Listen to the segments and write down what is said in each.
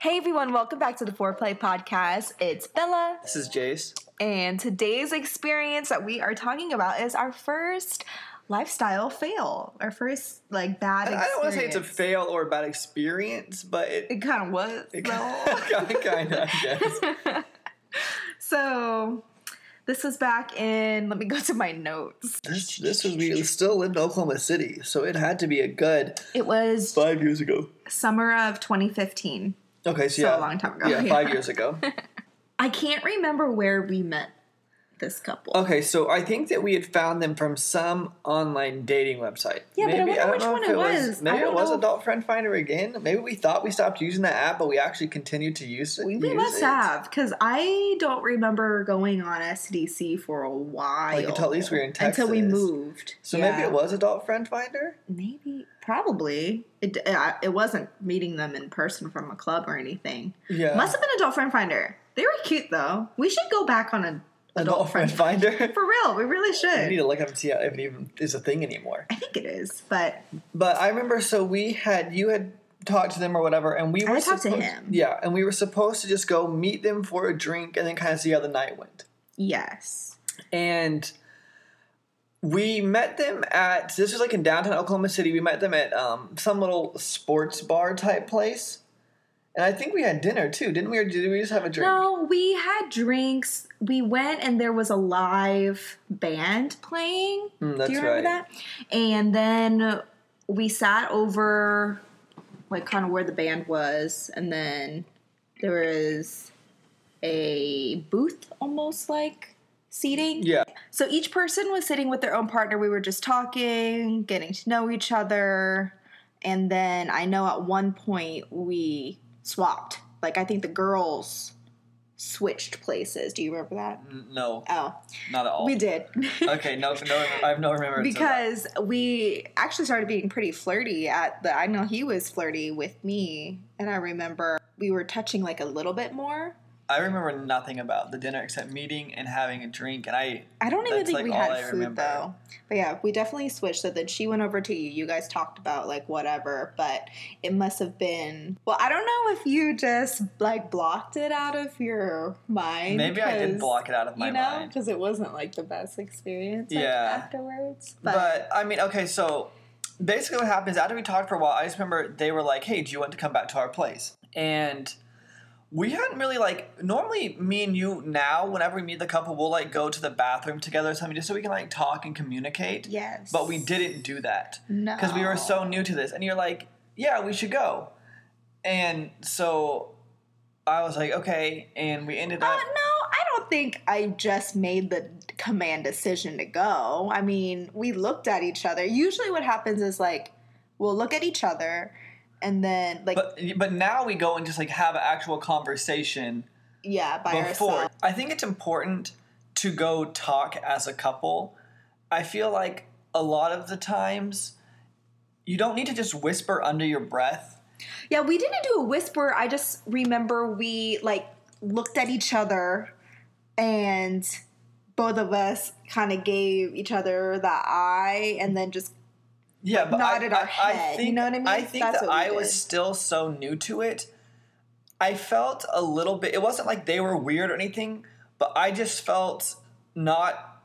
Hey everyone, welcome back to the Foreplay Podcast. It's Bella, This is Jace. and today's experience that we are talking about is our first lifestyle fail, our first like bad. Experience. I don't want to say it's a fail or a bad experience, but it, It kind of was. it kind of, I guess. so this was back in. Let me go to my notes. This, this was, we still lived in Oklahoma City, so it had to be a good It was five years ago. summer of 2015. Okay, so, So yeah. a long time ago, Yeah, yeah. five years ago. I can't remember where we met this couple. Okay, so I think that we had found them from some online dating website. Yeah, but I wonder don't which know one it was. Maybe it was know. Adult Friend Finder again. Maybe we thought we stopped using that app, but we actually continued to use it. We, we use must it. have because I don't remember going on SDC for a while. Like, until at least we were in Texas. Until we moved. So Yeah. maybe it was Adult Friend Finder. Maybe, probably. It it wasn't meeting them in person from a club or anything. Yeah, Must have been Adult Friend Finder. They were cute though. We should go back on a Adult Friend Finder. for real. We really we should. need to look up and see if it even is a thing anymore. I think it is, but But I remember, so we had you had talked to them or whatever, and we were had talked to him. Yeah, and we were supposed to just go meet them for a drink and then kind of see how the night went. yes, and we met them at this was like in downtown Oklahoma City. We met them at um, some little sports bar type place, and I think we had dinner too, didn't we? Or did we just have a drink? No, we had drinks. We went and there was a live band playing. Mm, that's Do you remember right. that? And then we sat over like kind of where the band was and then there was a booth almost like seating. Yeah, So each person was sitting with their own partner. We were just talking, getting to know each other. And then I know at one point we swapped. Like I think the girls switched places. Do you remember that? No, Oh, not at all. we did. Okay, no, no, I have no remembrance. because we actually started being pretty flirty at the I know he was flirty with me and I remember we were touching like a little bit more. I remember nothing about the dinner except meeting and having a drink, and I I don't even think like, we had I food remember. though. But yeah, we definitely switched. So then she went over to you. You guys talked about like whatever, but it must have been. Well, I don't know if you just like blocked it out of your mind. maybe I did block it out of my you know, mind. because it wasn't like the best experience. like, Yeah. afterwards, But, I mean, okay, so basically what happens after we talked for a while, I just remember they were like, "Hey, do you want to come back to our place?" And we hadn't really like normally me and you now whenever we meet the couple we'll like go to the bathroom together or something just so we can like talk and communicate. Yes, but we didn't do that. No. Because we were so new to this. And you're like yeah we should go. And so i was like okay. And we ended Uh, up no, I don't think I just made the command decision to go. I mean, we looked at each other. Usually, what happens is like we'll look at each other, and then like but but now we go and just like have an actual conversation yeah, by before. ourselves. I think it's important to go talk as a couple. I feel like a lot of the times you don't need to just whisper under your breath. Yeah, we didn't do a whisper. I just remember we like looked at each other, and both of us kind of gave each other the eye, and then just Yeah, but nodded I, our I, I head, think you know what I mean? I think That's that I was still so new to it. I felt a little bit. It wasn't like they were weird or anything, but I just felt not.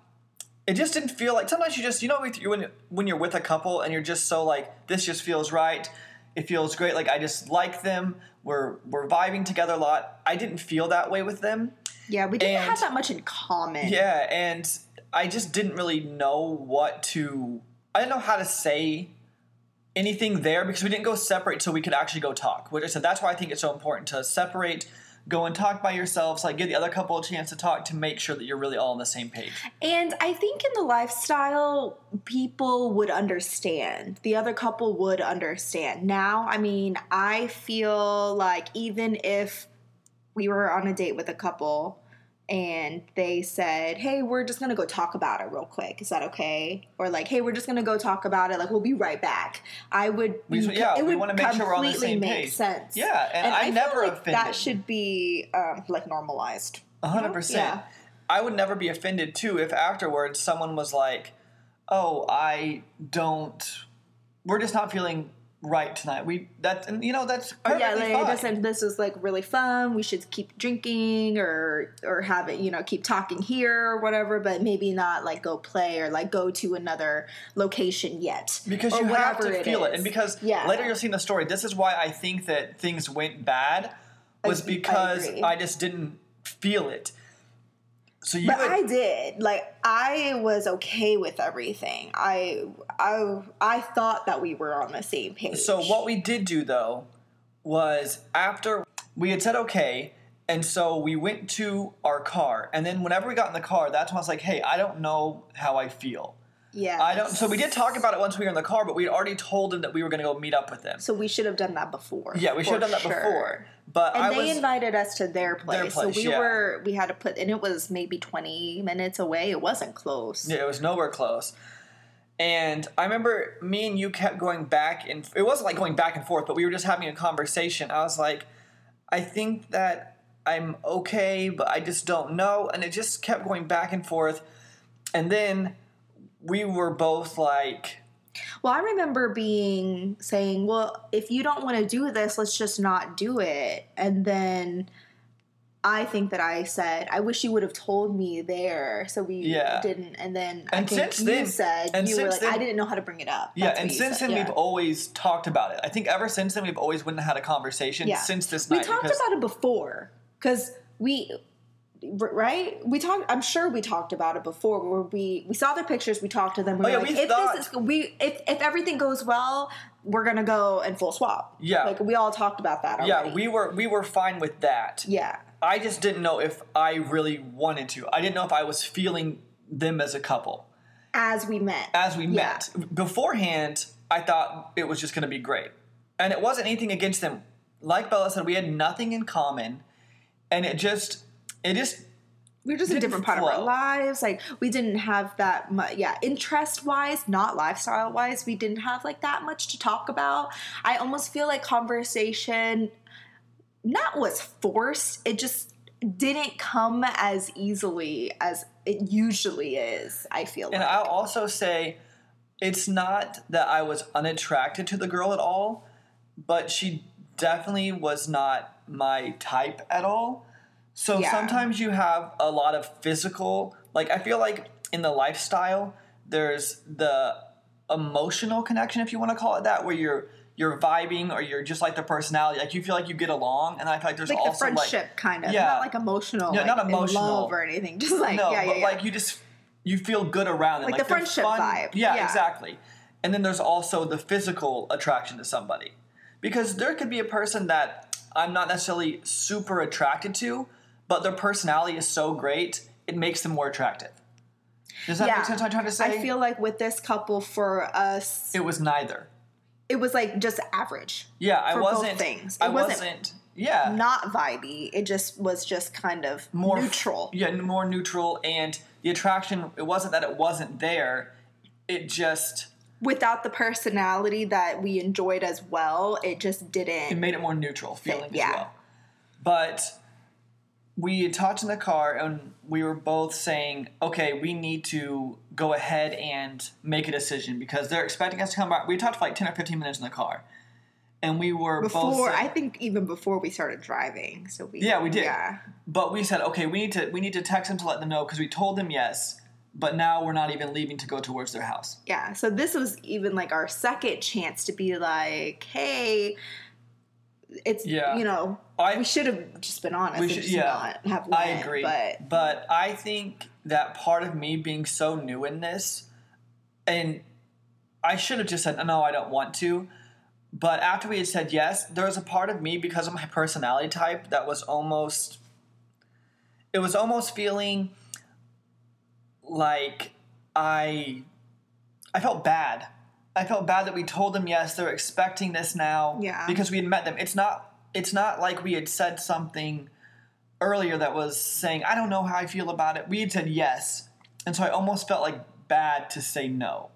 It just didn't feel like. Sometimes you just you know when when you're with a couple and you're just so like this just feels right. It feels great. Like I just like them. We're we're vibing together a lot. I didn't feel that way with them. yeah, we didn't And- have that much in common. Yeah, and I just didn't really know what to. I didn't know how to say anything there because we didn't go separate so we could actually go talk. Which I said that's why I think it's so important to separate, go and talk by yourselves. Like give the other couple a chance to talk to make sure that you're really all on the same page. And I think in the lifestyle, people would understand. The other couple would understand. Now, I mean, I feel like even if we were on a date with a couple and they said, "Hey, we're just gonna go talk about it real quick. Is that okay?" Or like, "Hey, we're just gonna go talk about it. Like, we'll be right back." I would, We- be- yeah, it we would wanna make sure we're on the same make page. sense. Yeah, and I feel never like offended. That should be um, like normalized. A hundred percent. Yeah. I would never be offended too if afterwards someone was like, "Oh, I don't. We're just not feeling right tonight. We that and you know that's perfectly yeah, like, fine. listen, this was like really fun. We should keep drinking or or have it, you know, keep talking here or whatever, but maybe not like go play or like go to another location yet. because you have to feel it, and because Yeah. later you'll see in the story. This is why I think that things went bad was I- I because agree. I, just didn't feel it. So you But would, I did. Like I was okay with everything. I I I thought that we were on the same page. So what we did do though was after we had said okay, and so we went to our car, and then whenever we got in the car, that's when I was like, "Hey, I don't know how I feel. Yeah. I don't." So we did talk about it once we were in the car, but we had already told him that we were going to go meet up with them. So we should have done that before. Yeah, we should have done that sure. before. But And I they was invited us to their place. their place, so we yeah. were we had to put and it was maybe 20 minutes away. It wasn't close. Yeah, it was nowhere close. And I remember me and you kept going back and it wasn't like going back and forth, but we were just having a conversation. I was like, I think that I'm okay, but I just don't know. And it just kept going back and forth. And then we were both like, Well, I remember being saying, "Well, if you don't want to do this, let's just not do it." And then I think that I said, "I wish you would have told me there, so we Yeah. didn't." And then I And think since you then- said and you were like, then- "I didn't know how to bring it up." yeah. And since said, then, yeah. we've always talked about it. I think ever since then, we've always went and had a conversation Yeah. since this night. we night. talked about it before because we right we talked i'm sure we talked about it before where we we saw their pictures we talked to them we Oh, yeah, like we if thought- this is we if if everything goes well we're gonna go and full swap Yeah. like we all talked about that already. yeah, we were we were fine with that. yeah I just didn't know if I really wanted to. I didn't know if I was feeling them as a couple. as we met As we Yeah. met beforehand, I thought it was just going to be great. And it wasn't anything against them. Like Bella said, we had nothing in common. And it just, it just, we were just in a different part of our lives. Like we didn't have that much yeah interest wise not lifestyle wise we didn't have like that much to talk about. I almost feel like conversation not was forced it just didn't come as easily as it usually is i feel and like. I'll also say it's not that I was unattracted to the girl at all, but she definitely was not my type at all. So Yeah. sometimes you have a lot of physical, like I feel like in the lifestyle, there's the emotional connection, if you want to call it that, where you're you're vibing or you're just like the personality, like you feel like you get along, and I feel like there's like the friendship like kind of Yeah. not like emotional Yeah, like, not emotional. love or anything just like no, yeah yeah, but yeah. like you just you feel good around them. Like the friendship fun. vibe. Yeah, Yeah. exactly. And then there's also the physical attraction to somebody. Because there could be a person that I'm not necessarily super attracted to, but their personality is so great, it makes them more attractive. Does that make sense what I'm trying to say? I feel like with this couple for us it was neither. it was like just average Yeah, I wasn't things. I It wasn't wasn't yeah. not vibey. It just was just kind of more neutral. Yeah, more neutral and the attraction it wasn't that it wasn't there. It just Without the personality that we enjoyed as well, it just didn't. It made it more neutral feeling yeah. as well. But we had talked in the car and we were both saying, okay, we need to go ahead and make a decision because they're expecting us to come back. We talked for like 10 or 15 minutes in the car. And we were both Before saying- I think even before we started driving, so we Yeah, we did. Yeah, but we said, okay, we need to we need to text them to let them know because we told them yes, but now we're not even leaving to go towards their house. yeah. So this was even like our second chance to be like, hey, it's Yeah. you know I we should have just been honest. We should- yeah, not have I agree. but but I think that part of me being so new in this, and I should have just said, no, I don't want to. But after we had said yes, there was a part of me because of my personality type that was almost it was almost feeling like I I felt bad. I felt bad that we told them yes, they're expecting this now Yeah. because we had met them. It's not it's not like we had said something earlier that was saying, I don't know how I feel about it. We had said yes. And so I almost felt like bad to say no.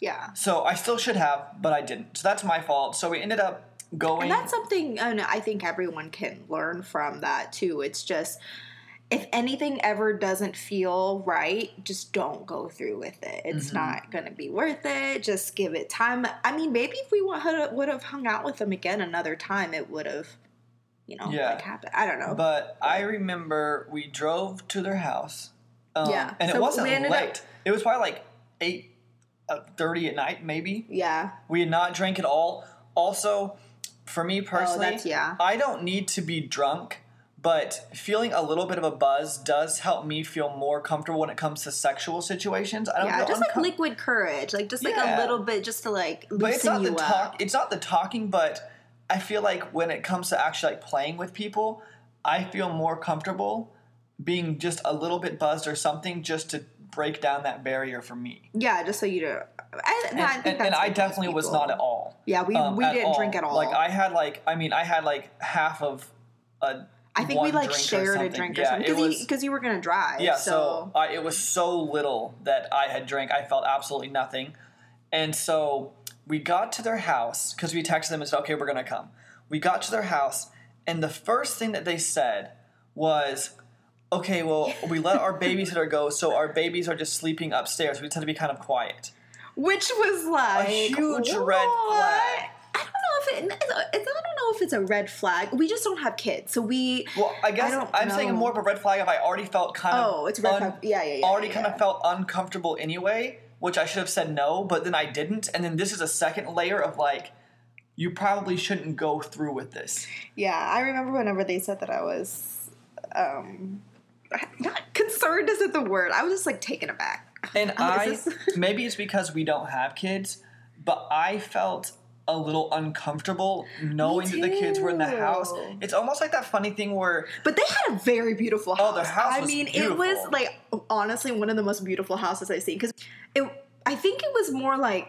Yeah. So I still should have, but I didn't. So that's my fault. So we ended up going. And that's something I, know, I think everyone can learn from that too. It's just if anything ever doesn't feel right, just don't go through with it. It's Mm-hmm. not going to be worth it. Just give it time. I mean, maybe if we would have hung out with them again another time, it would have, you know, Yeah. like happened. I don't know. But I remember we drove to their house. Um, Yeah. And it wasn't late. up- it was probably like eight uh, thirty at night, maybe. yeah. We had not drank at all. Also, for me personally, Oh, yeah. I don't need to be drunk, but feeling a little bit of a buzz does help me feel more comfortable when it comes to sexual situations. I don't Yeah, just like liquid courage, like just like Yeah. a little bit, just to like loosen but it's not the you talk. up. It's not the talking, but I feel like when it comes to actually like playing with people, I feel more comfortable being just a little bit buzzed or something just to break down that barrier for me. Yeah, just so you don't. I, And, I think and- and I definitely was not at all. Yeah, we um, we didn't drink at all. Like I had like I mean I had like half of a. I think we like shared a drink or something because you were gonna drive. Yeah, so, so, I, it was so little that I had drank. I felt absolutely nothing. And so we got to their house because we texted them and said, okay, we're going to come. We got to their house, and the first thing that they said was, okay, well, we let our babysitter go, so our babies are just sleeping upstairs. We tend to be kind of quiet. which was like a huge what? red flag. I don't know if it. It's, I don't know if it's a red flag. We just don't have kids, so we. Well, I guess don't I'm saying more of a red flag if I already felt kind of. Oh, it's a red flag. Yeah, yeah, yeah, Already yeah, kind yeah. of felt uncomfortable anyway, which I should have said no, but then I didn't. And then this is a second layer of like, you probably shouldn't go through with this. Yeah, I remember whenever they said that I was, um, not concerned isn't the word. I was just like taken aback. And I, maybe it's because we don't have kids, but I felt a little uncomfortable knowing that the kids were in the house. It's almost like that funny thing where But they had a very beautiful house. Oh, their house I was mean, it was like honestly one of the most beautiful houses I've seen because it. I think it was more like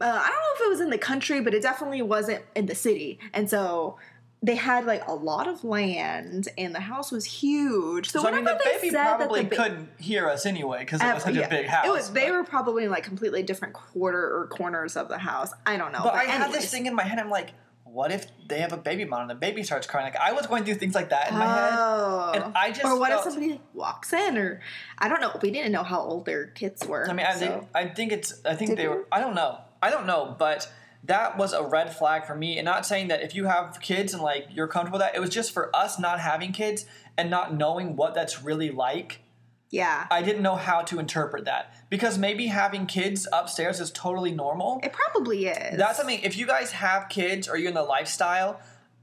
uh, I don't know if it was in the country, but it definitely wasn't in the city, and so. They had like a lot of land, and the house was huge. So, so I mean, the they baby said that probably the ba- couldn't hear us anyway because it was such yeah. a big house. It was, they were probably in like completely different quarter or corners of the house. I don't know. But, I had this thing in my head. I'm like, what if they have a baby mom and the baby starts crying? Like I was going through things like that in my head. Oh. And I just or what felt- if somebody walks in, or I don't know. We didn't know how old their kids were. I mean, I, so. think, I think it's. I think Did they you? were. I don't know. I don't know, but that was a red flag for me. And not saying that if you have kids and like you're comfortable with that, it was just for us not having kids and not knowing what that's really like. yeah, I didn't know how to interpret that because maybe having kids upstairs is totally normal. it probably is. That's something. If you guys have kids or you're in the lifestyle,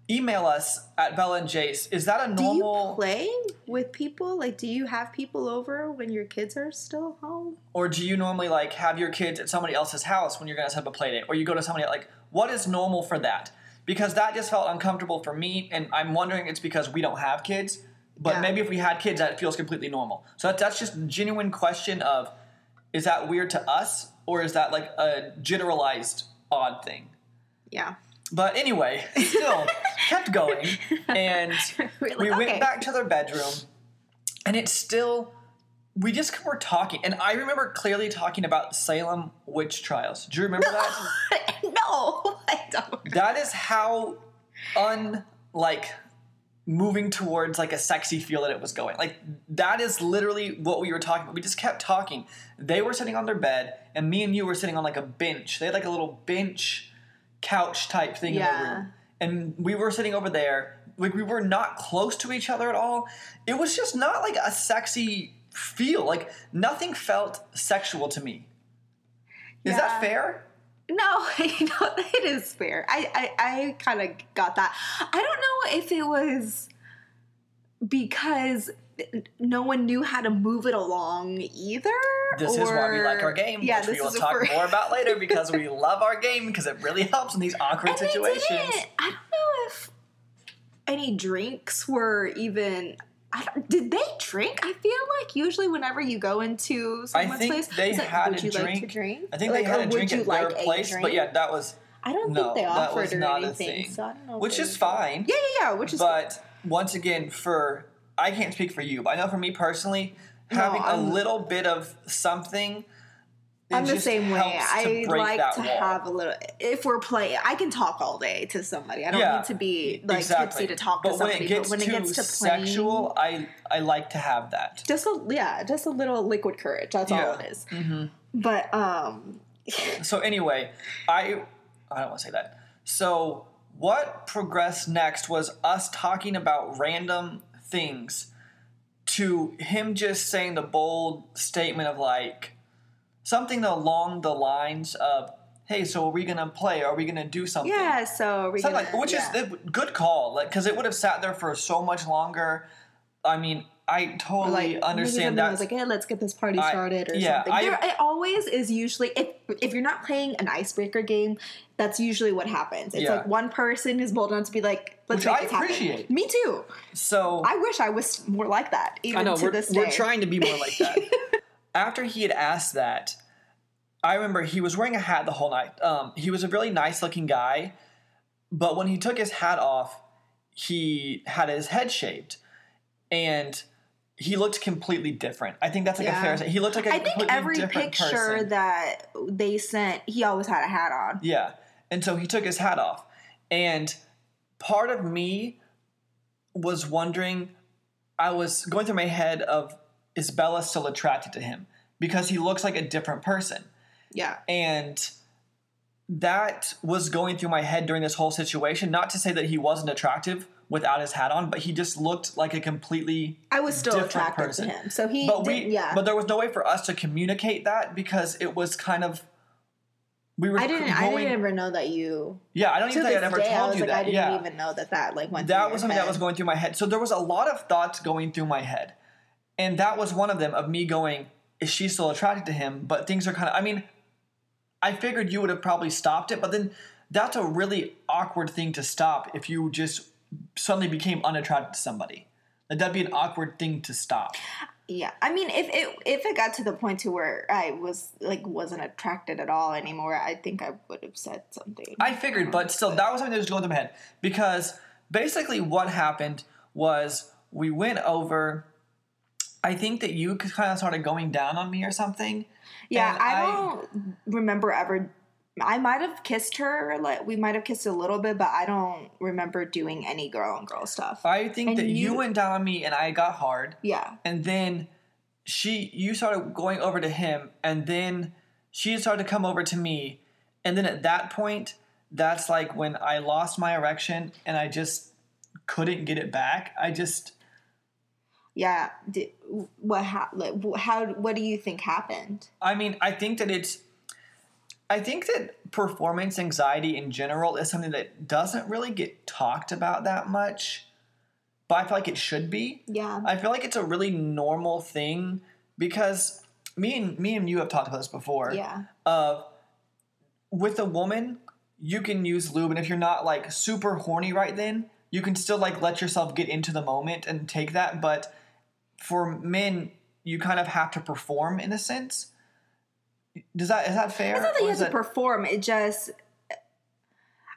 email us at Bella and Jace. Is that a normal? Do you play with people? Like, do you have people over when your kids are still home? or do you normally like have your kids at somebody else's house when you're gonna set up a play date, or you go to somebody like what is normal for that? Because that just felt uncomfortable for me, and I'm wondering it's because we don't have kids. But Yeah. maybe if we had kids, that feels completely normal. So that, that's just a genuine question of, is that weird to us, or is that like a generalized odd thing? Yeah. But anyway, still kept going, and We're we okay. went back to their bedroom, and it's still. We just were talking, and I remember clearly talking about Salem witch trials. Do you remember that? no, I don't. that is how unlike moving towards like a sexy feel that it was going. Like that is literally what we were talking about. We just kept talking. They were sitting on their bed, and me and you were sitting on like a bench. They had like a little bench couch type thing in the room. And we were sitting over there. Like we were not close to each other at all. It was just not like a sexy feel. Like nothing felt sexual to me. Is that fair? No, you know, it is fair. I, I, I kind of got that. I don't know if it was. Because no one knew how to move it along either. This is why we like our game, Yeah, which we this will is talk more about later because we love our game because it really helps in these awkward And situations. I don't know if any drinks were even. I did they drink? I feel like usually whenever you go into I someone's think place, they like, had would a you like to drink. drink? I think Like, they had a drink at like their place, but yeah, that was I don't no, think they offered or anything, so I don't know. which is fine. Yeah, yeah, yeah. Which is but once again, for I can't speak for you, but I know for me personally, No, having a little bit of something. I'm the same way. I like to wall. have a little. If we're playing, I can talk all day to somebody. I don't Yeah, need to be like exactly. tipsy to talk but to somebody. when but when it gets to playing, sexual, I I like to have that. just a yeah, just a little liquid courage. That's all Yeah. it is. hmm But um, So anyway, I I don't want to say that. So what progressed next was us talking about random things to him just saying the bold statement of like something along the lines of, "Hey, so are we gonna play? Are we gonna do something?" yeah. So are we Something gonna, like, which yeah. is a good call, like because it would have sat there for so much longer. I mean, I totally like maybe understand something I was like, hey, let's get this party I- started or yeah, something. I- there, it always is usually if if you're not playing an icebreaker game, that's usually what happens. It's Yeah. like one person is bold enough to be like, let's Which make I this happen. Me too. so I wish I was more like that. Even I know to we're, this day. we're trying to be more like that. After he had asked that, I remember he was wearing a hat the whole night. Um, he was a really nice looking guy, but when he took his hat off, he had his head shaved, and he looked completely different. I think that's like a Yeah. fair. He looked like a I think every picture person. that they sent, he always had a hat on. Yeah. And so he took his hat off. And part of me was wondering, I was going through my head of, is Bella still attracted to him? Because he looks like a different person. Yeah. And that was going through my head during this whole situation. Not to say that he wasn't attractive without his hat on, but he just looked like a completely I was still different attracted person. to him. So he but we yeah. but there was no way for us to communicate that because it was kind of we were I didn't I didn't ever know that you yeah I don't even think I'd ever I told was you like, that I didn't yeah even know that that like went. that was something that was going through my head so there was a lot of thoughts going through my head and that was one of them of me going is she still attracted to him but things are kind of I mean I figured you would have probably stopped it but then that's a really awkward thing to stop if you just suddenly became unattracted to somebody Like, that'd be an awkward thing to stop Yeah, I mean, if it if it got to the point to where I was like wasn't attracted at all anymore, I think I would have said something. I figured, but still, that was something that was going through my head because basically what happened was we went over. I think that you kind of started going down on me or something. yeah, I, I- don't remember ever. I might have kissed her, like we might have kissed a little bit, but I don't remember doing any girl on girl stuff. I think And that you, you- went down on me and I got hard, yeah, and then she, you started going over to him, and then she started to come over to me, and then at that point, that's like when I lost my erection and I just couldn't get it back. I just yeah. Did, what ha- like, how? What do you think happened? I mean, I think that it's. I think that performance anxiety in general is something that doesn't really get talked about that much, but I feel like it should be. Yeah, I feel like it's a really normal thing because me and me and you have talked about this before. yeah, Of with a woman, you can use lube, and if you're not like super horny right then, you can still like let yourself get into the moment and take that. But for men, you kind of have to perform in a sense. Does that is that fair? It's not that you have to that- perform. It just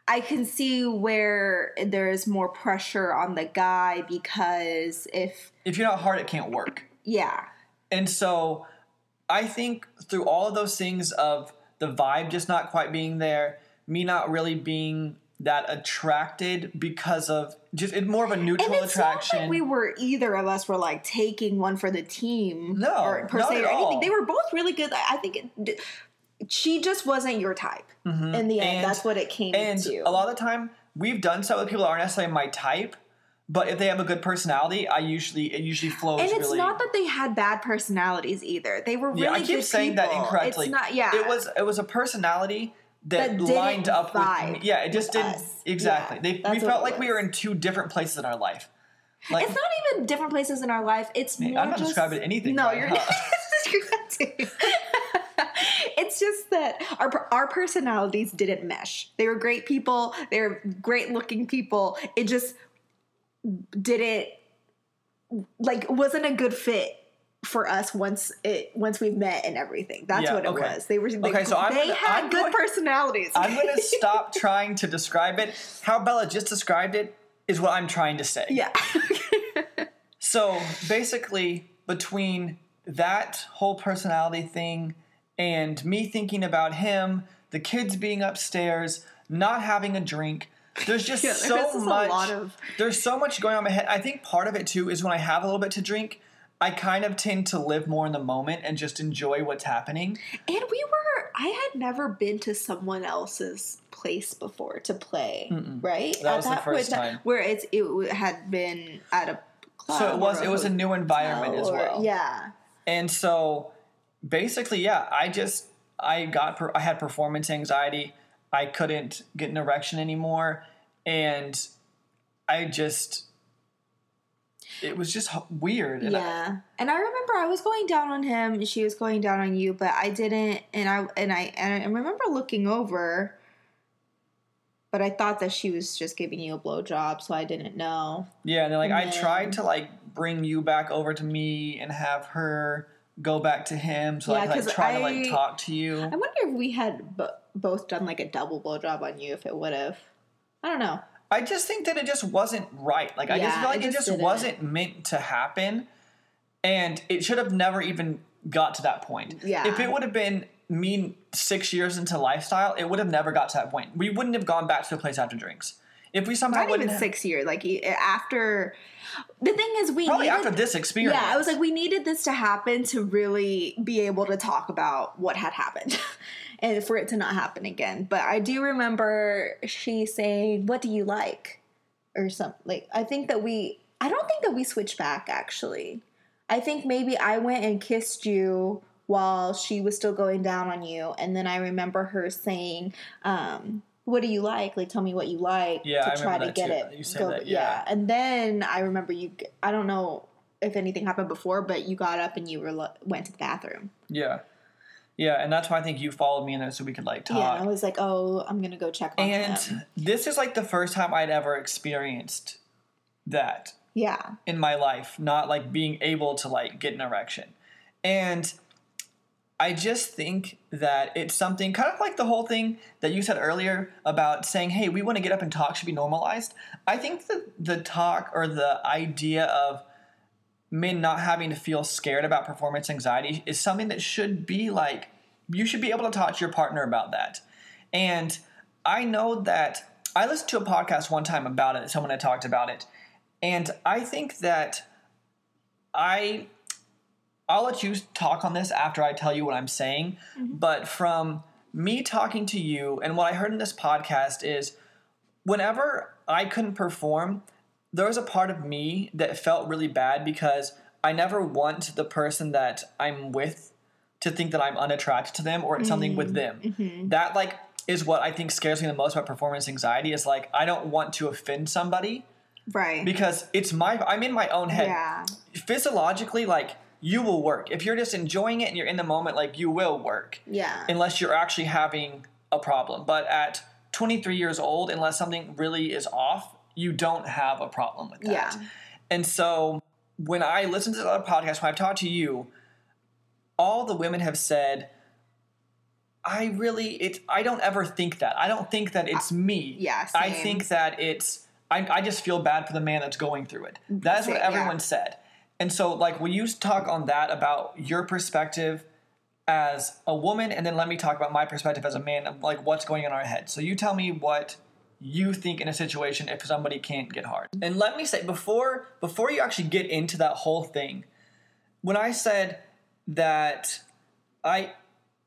I can see where there is more pressure on the guy because if if you're not hard, it can't work. yeah, And so I think through all of those things of the vibe just not quite being there, me not really being that attracted because of just it more of a neutral and it's attraction. not like we were either of us were like taking one for the team. No, or per not se at or anything. all. They were both really good. I think it, she just wasn't your type. Mm-hmm. In the end, And- that's what it came and to. a lot of the time we've done so with people that aren't necessarily my type, but if they have a good personality, I usually it usually flows and it's really not that they had bad personalities either. They were really Yeah, I keep saying that incorrectly. It's not. Yeah, It was it was a personality that, That lined up with me. Yeah, it just didn't us. exactly. Yeah, they, we felt like we were in two different places in our life. Like, it's not even different places in our life. It's Man, I'm not just, describing anything No, right, you're huh? it's just that our our personalities didn't mesh. They were great people. They were great looking people. It just didn't like wasn't a good fit for us once it once we've met and everything. That's Yeah, what it okay. was. They were they, Okay, so I'm they gonna- had I'm good going- personalities. I'm going to stop trying to describe it. How Bella just described it is what I'm trying to say. yeah. So basically, between that whole personality thing and me thinking about him, the kids being upstairs, not having a drink, there's just Yeah, so much. of- There's so much going on in my head. I think part of it too is when I have a little bit to drink, I kind of tend to live more in the moment and just enjoy what's happening. And we were, I had never been to someone else's place before to play, right? That was the first time. Where it's, it had been at a club. So it was, it was a new environment as well. Yeah. And so basically, yeah, I just I got per, I had performance anxiety. I couldn't get an erection anymore, and I just it was just weird. And I- Yeah. And I remember I was going down on him and she was going down on you, but I didn't and I and I and I remember looking over but I thought that she was just giving you a blowjob, so I didn't know. yeah, and then like I then- tried to like bring you back over to me and have her go back to him, so Yeah, I could like try to like talk to you. I wonder if we had bo- both done like a double blowjob on you, if it would have. I don't know. I just think that it just wasn't right. Like I just feel like it it just just wasn't meant to happen, and it should have never even got to that point. Yeah. If it would have been me six years into lifestyle, it would have never got to that point. We wouldn't have gone back to the place after drinks. If we somehow Not even wouldn't have- six years. Like after. The thing is, we probably needed, after this experience. Yeah, I was like, we needed this to happen to really be able to talk about what had happened and for it to not happen again. But I do remember she saying, What do you like? Or something. Like, I think that we, I don't think that we switched back actually. I think maybe I went and kissed you while she was still going down on you. And then I remember her saying, um, what do you like? Like, tell me what you like Yeah, to I try to get too. it. You said that, yeah. And then I remember you. I don't know if anything happened before, but you got up and you were went to the bathroom. yeah, yeah, and that's why I think you followed me in there so we could like talk. Yeah, I was like, oh, I'm gonna go check on and him. this is like the first time I'd ever experienced that. Yeah, in my life, not like being able to like get an erection. And I just think that it's something kind of like the whole thing that you said earlier about saying, hey, we want to get up and talk should be normalized. I think that the talk or the idea of men not having to feel scared about performance anxiety is something that should be like, you should be able to talk to your partner about that. And I know that I listened to a podcast one time about it, someone had talked about it. And I think that I I'll let you talk on this after I tell you what I'm saying, mm-hmm. but from me talking to you and what I heard in this podcast is whenever I couldn't perform, there was a part of me that felt really bad because I never want the person that I'm with to think that I'm unattracted to them or it's something with mm-hmm. them. Mm-hmm. That like is what I think scares me the most about performance anxiety is like I don't want to offend somebody right. because it's my I'm in my own head. yeah, Physiologically like you will work. If you're just enjoying it and you're in the moment like you will work yeah, unless you're actually having a problem. But at 23 years old unless something really is off, you don't have a problem with that. Yeah. And so when I listen to the other podcasts, when I've talked to you, all the women have said, I really, it, I don't ever think that. I don't think that it's me. yeah, I think that it's, I, I just feel bad for the man that's going through it. That's what Same, yeah. everyone said. And so, like, will you talk on that about your perspective as a woman, and then let me talk about my perspective as a man of like what's going on in our head. So you tell me what you think in a situation if somebody can't get hard. And let me say before before you actually get into that whole thing, when I said that I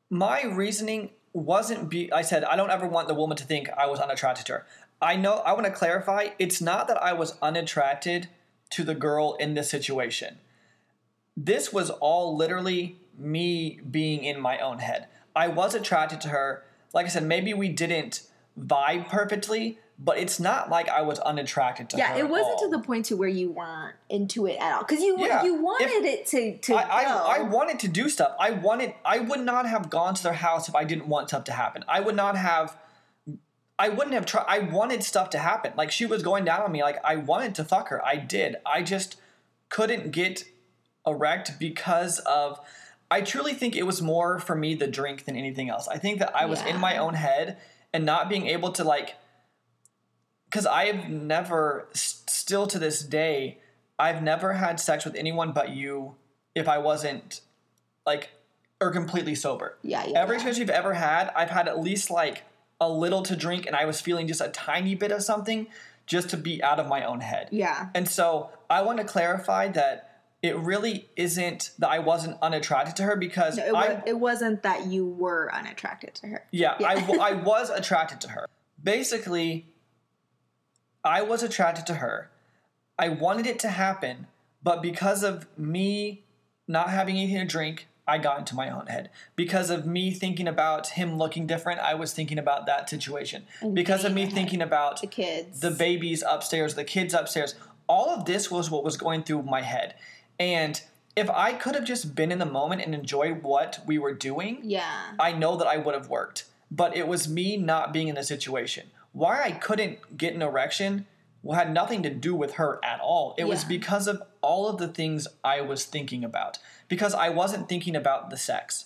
my reasoning wasn't be I said I don't ever want the woman to think I was unattracted to her. I know I want to clarify it's not that I was unattracted to the girl in this situation. This was all literally me being in my own head. I was attracted to her. Like I said, maybe we didn't vibe perfectly, but it's not like I was unattracted to her. Yeah, it wasn't all. to the point to where you weren't into it at all because you Yeah, you wanted it to to I, go. I, I wanted to do stuff. I wanted. I would not have gone to their house if I didn't want stuff to happen. I would not have. I wouldn't have tried. I wanted stuff to happen. Like she was going down on me. Like I wanted to fuck her. I did. I just couldn't get erect because of. I truly think it was more for me the drink than anything else. I think that I was in my own head and not being able to like. Because I have never, still to this day, I've never had sex with anyone but you if I wasn't like or completely sober. Yeah, yeah, Every yeah. experience we've ever had, I've had at least like a little to drink, and I was feeling just a tiny bit of something just to be out of my own head. yeah. And so I want to clarify that it really isn't that I wasn't unattracted to her because No, it, I it wasn't that you were unattracted to her. yeah, I I was attracted to her. Basically, I was attracted to her. I wanted it to happen, but because of me not having anything to drink, I got into my own head. Because of me thinking about him looking different, I was thinking about that situation. And because of me thinking about The kids. the babies upstairs, the kids upstairs. All of this was what was going through my head. And if I could have just been in the moment and enjoyed what we were doing, yeah. I know that I would have worked. But it was me not being in the situation. Why I couldn't get an erection had nothing to do with her at all. It was because of all of the things I was thinking about. Because I wasn't thinking about the sex.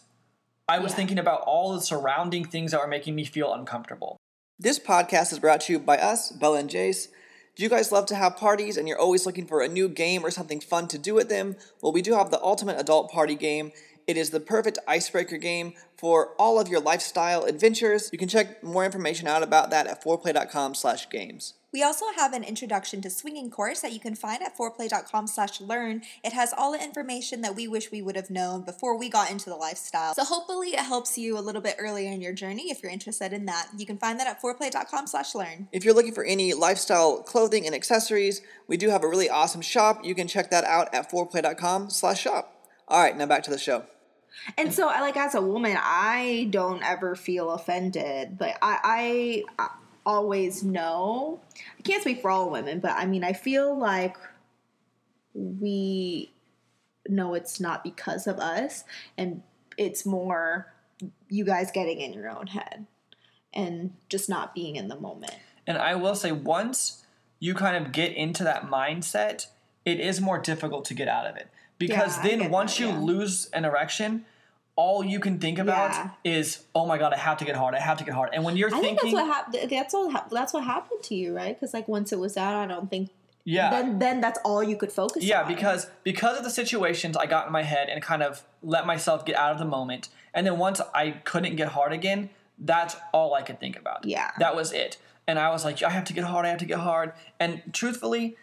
I was Yeah. thinking about all the surrounding things that were making me feel uncomfortable. This podcast is brought to you by us, Bella and Jace. Do you guys love to have parties and you're always looking for a new game or something fun to do with them? Well, we do have the ultimate adult party game. It is the perfect icebreaker game for all of your lifestyle adventures. You can check more information out about that at foreplay.com/games. We also have an introduction to swinging course that you can find at foreplay.com slash learn. It has all the information that we wish we would have known before we got into the lifestyle. So hopefully it helps you a little bit earlier in your journey if you're interested in that. You can find that at foreplay.com slash learn. If you're looking for any lifestyle clothing and accessories, we do have a really awesome shop. You can check that out at foreplay.com/shop. All right, now back to the show. And so, I like as a woman, I don't ever feel offended, but I, I, I always know. I can't speak for all women, but I mean, I feel like we know it's not because of us, and it's more you guys getting in your own head and just not being in the moment. And I will say, once you kind of get into that mindset, it is more difficult to get out of it. Because Yeah, then once that, you yeah. lose an erection, all you can think about Yeah. is, oh my God, I have to get hard. I have to get hard. And when you're I think thinking, that's what happened. That's what hap- that's what happened to you, right? Because like once it was out, I don't think. yeah. Then then that's all you could focus Yeah, on. because because of the situations I got in my head and kind of let myself get out of the moment, and then once I couldn't get hard again, that's all I could think about. Yeah. that was it. And I was like, I have to get hard. I have to get hard. And truthfully,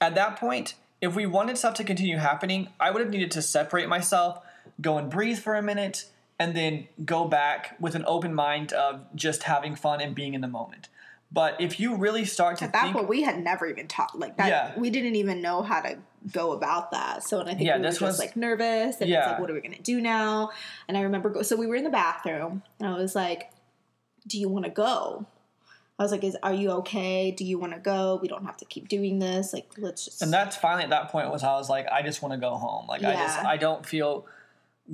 at that point, if we wanted stuff to continue happening, I would have needed to separate myself, go and breathe for a minute, and then go back with an open mind of just having fun and being in the moment. But if you really start to At that think, point, we had never even talked like that. Yeah. We didn't even know how to go about that. So, and I think Yeah, we were just was- like nervous, and it's Yeah. like, what are we gonna do now? And I remember, go- so we were in the bathroom, and I was like, "Do you want to go?" I was like, "Is are you okay? Do you want to go? We don't have to keep doing this. Like, let's just." And that's finally at that point was how I was like, I just want to go home. Like I just I don't feel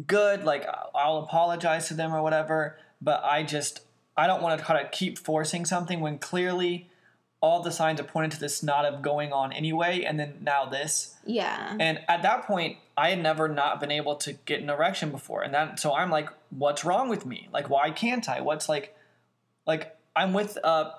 good. Like I'll apologize to them or whatever, but I just I don't want to try to keep forcing something when clearly all the signs are pointing to this not of going on anyway, and then now this. yeah, And at that point, I had never not been able to get an erection before, and that so I'm like, what's wrong with me? Like, why can't I? What's like, like I'm with uh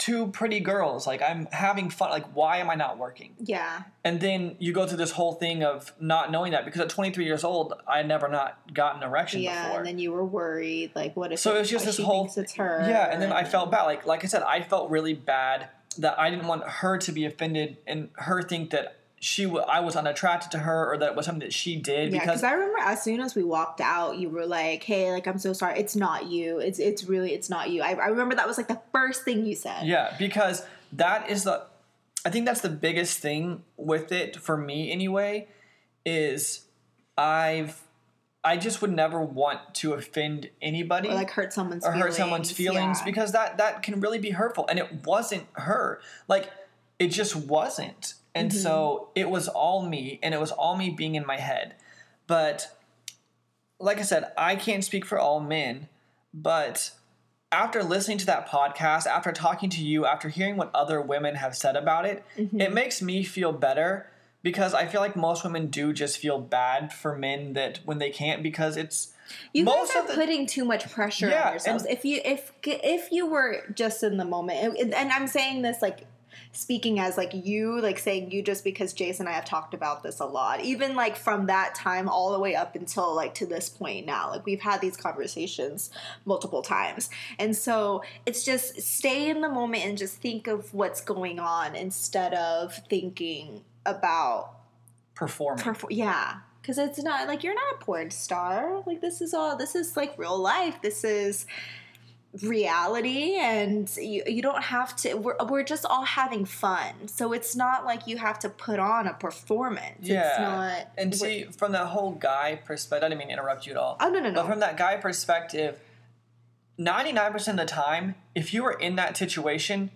two pretty girls. Like I'm having fun. Like, why am I not working? yeah, And then you go through this whole thing of not knowing that because at 23 years old, I had never not gotten an erection yeah. before. And then you were worried, like, what if? so it was just this whole it's her. Yeah, and then I felt bad. Like like I said, I felt really bad that I didn't want her to be offended and her think that she w- I was unattracted to her or that it was something that she did Yeah, because I remember as soon as we walked out, you were like, "Hey, like I'm so sorry. It's not you. It's it's really it's not you." I, I remember that was like the first thing you said. Yeah, because that is the I think that's the biggest thing with it for me anyway is I've I just would never want to offend anybody or like hurt someone's or feelings. hurt someone's feelings yeah. because that that can really be hurtful and it wasn't her like it just wasn't and Mm-hmm. so it was all me and it was all me being in my head but like i said i can't speak for all men but after listening to that podcast after talking to you after hearing what other women have said about it Mm-hmm. it makes me feel better because i feel like most women do just feel bad for men that when they can't because it's You most guys are of the- putting too much pressure Yeah, on yourselves. If you if if you were just in the moment, and I'm saying this like speaking as like you, like saying you just because Jason and I have talked about this a lot. Even like from that time all the way up until like to this point now, like we've had these conversations multiple times, and so it's just stay in the moment and just think of what's going on instead of thinking about performing. perfor- yeah. Because it's not like you're not a porn star. Like this is all this is like real life. This is reality and you, you don't have to we're, we're just all having fun so it's not like you have to put on a performance Yeah, it's not and see from that whole guy perspective. I didn't mean to interrupt you at all. oh no no no But from that guy perspective, ninety nine percent of the time, if you were in that situation,